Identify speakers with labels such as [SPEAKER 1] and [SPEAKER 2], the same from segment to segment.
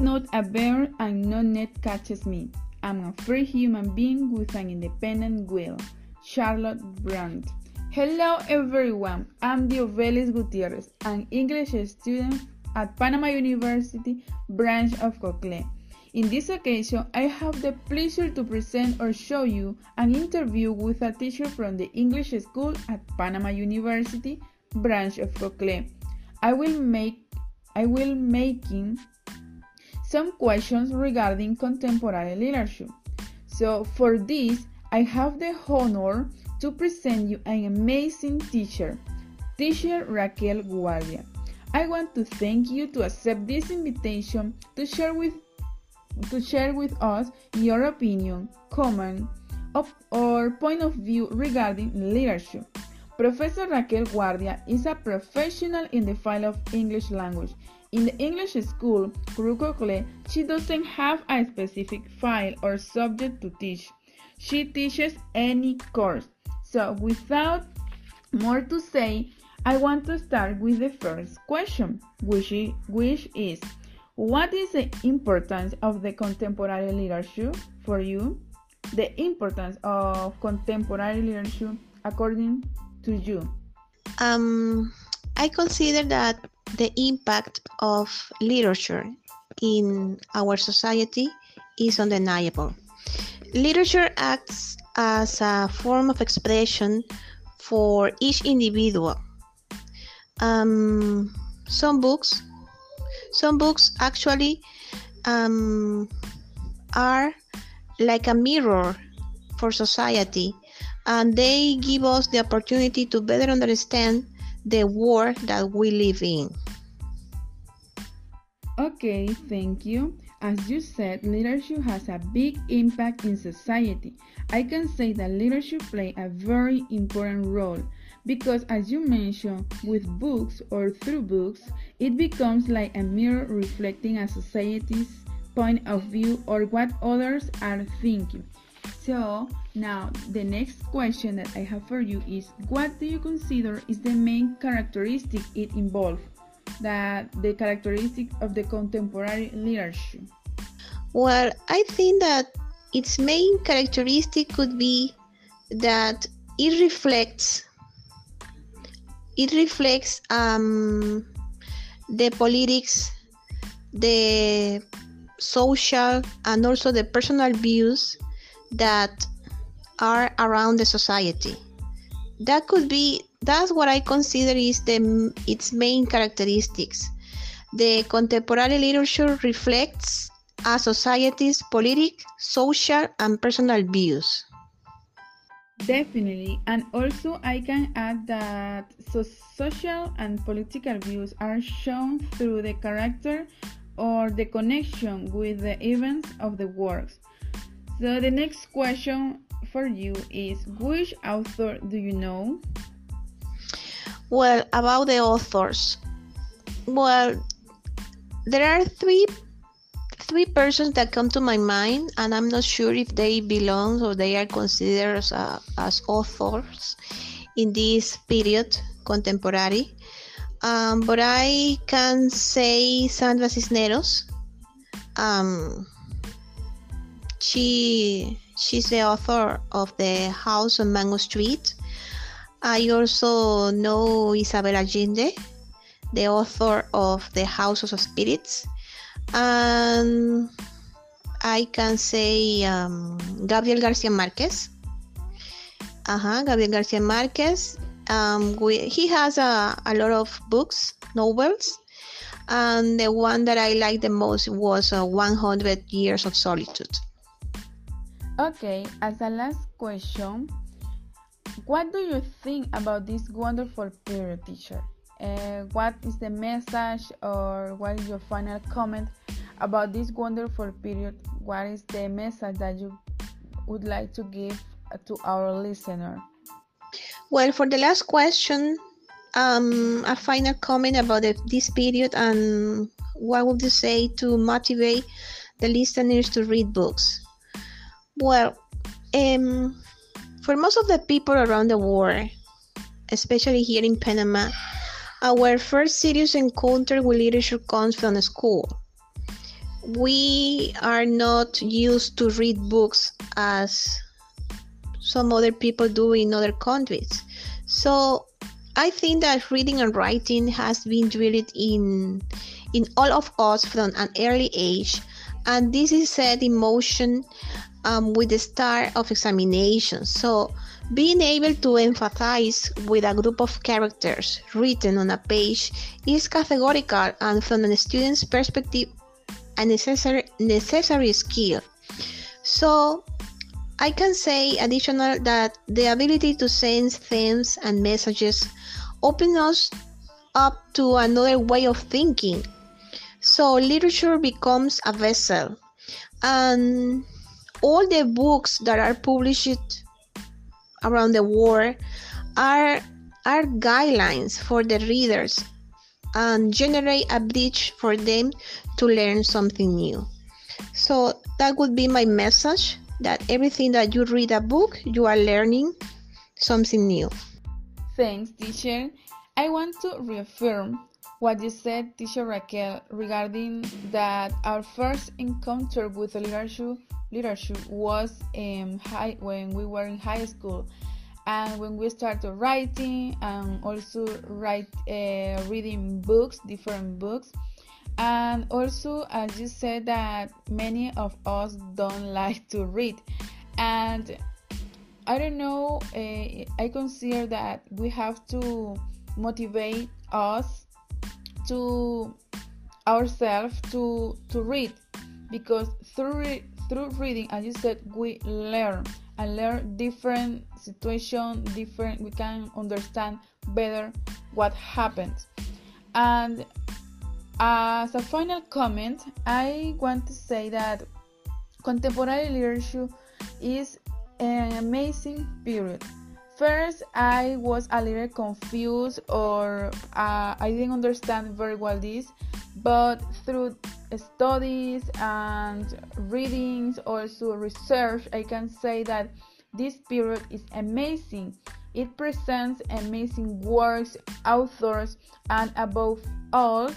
[SPEAKER 1] not a bear and no net catches me. I'm a free human being with an independent will. Charlotte Brontë. Hello everyone, I'm Diovelis Gutierrez, an English student at Panama University branch of Coclé. In this occasion, I have the pleasure to present or show you an interview with a teacher from the English school at Panama University branch of Coclé. I will make I will making some questions regarding contemporary literature. So for this, I have the honor to present you an amazing teacher, teacher Raquel Guardia. I want to thank you to accept this invitation to share with to share with us your opinion, comment, of, or point of view regarding literature. Professor Raquel Guardia is a professional in the field of English language. In the English school, CRU Cocle, she doesn't have a specific file or subject to teach. She teaches any course. So, without more to say, I want to start with the first question, which which is What is the importance of the contemporary literature for you? The importance of contemporary literature according to you?
[SPEAKER 2] Um, I consider that the impact of literature in our society is undeniable. Literature acts as a form of expression for each individual. Um, some books, some books actually um, are like a mirror for society, and they give us the opportunity to better understand the world that we live in.
[SPEAKER 1] Okay, thank you. As you said, leadership has a big impact in society. I can say that leadership plays a very important role because, as you mentioned, with books or through books, it becomes like a mirror reflecting a society's point of view or what others are thinking. So, now the next question that I have for you is what do you consider is the main characteristic it involves? that the characteristic of the contemporary literature?
[SPEAKER 2] Well, I think that its main characteristic could be that it reflects it reflects um, the politics, the social, and also the personal views that are around the society. That could be that's what I consider is the its main characteristics. The contemporary literature reflects a society's political, social, and personal views.
[SPEAKER 1] Definitely, and also I can add that so social and political views are shown through the character or the connection with the events of the works. So the next question for you is which author do you know?
[SPEAKER 2] Well, about the authors. Well, there are three three persons that come to my mind, and I'm not sure if they belong or they are considered as, uh, as authors in this period, contemporary. Um, but I can say Sandra Cisneros. Um, she she's the author of the House on Mango Street I also know Isabel Allende, the author of The House of Spirits. And I can say um, Gabriel Garcia Marquez. Uh-huh, Gabriel Garcia Marquez. Um, we, he has a, a lot of books, novels, and the one that I liked the most was uh, 100 Years of Solitude.
[SPEAKER 1] Okay, as a last question, what do you think about this wonderful period, teacher? Uh, what is the message or what is your final comment about this wonderful period? What is the message that you would like to give to our listener?
[SPEAKER 2] Well, for the last question, um, a final comment about the, this period and what would you say to motivate the listeners to read books? Well, um, for most of the people around the world, especially here in Panama, our first serious encounter with literature comes from school. we are not used to read books as some other people do in other countries. So I think that reading and writing has been drilled in in all of us from an early age, and this is set in motion um, with the start of examinations. So being able to empathize with a group of characters written on a page is categorical and from a student's perspective a necessary necessary skill. So I can say additional that the ability to sense themes and messages open us up to another way of thinking. So literature becomes a vessel and all the books that are published around the world are are guidelines for the readers and generate a bridge for them to learn something new. So that would be my message that everything that you read a book, you are learning something new.
[SPEAKER 1] Thanks, teacher. I want to reaffirm what you said, teacher Raquel, regarding that our first encounter with literature literature was in high when we were in high school. And when we started writing and also write uh, reading books different books. And also as you said that many of us don't like to read. And i don't know uh, i consider that we have to motivate us to ourselves to to read because through through reading as you said we learn and learn different situation different we can understand better what happens and as a final comment, I want to say that contemporary literature is an amazing period. First, I was a little confused or uh, I didn't understand very well this, but through studies and readings, also research, I can say that this period is amazing. It presents amazing works, authors, and above all,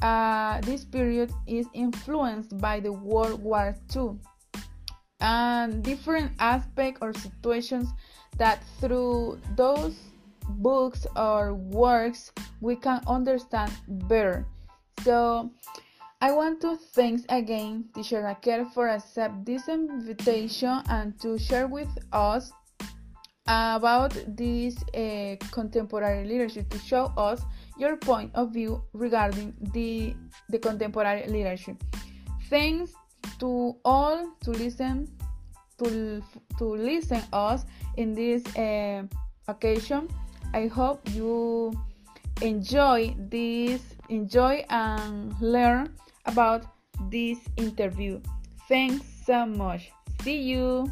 [SPEAKER 1] uh, this period is influenced by the World War II and different aspects or situations that through those books or works we can understand better. So I want to thank again Teacher Raquel for accept this invitation and to share with us about this uh, contemporary literature to show us your point of view regarding the, the contemporary literature. Thanks to all to listen to, to listen us in this uh, occasion. I hope you enjoy this, enjoy and learn about this interview. Thanks so much. See you.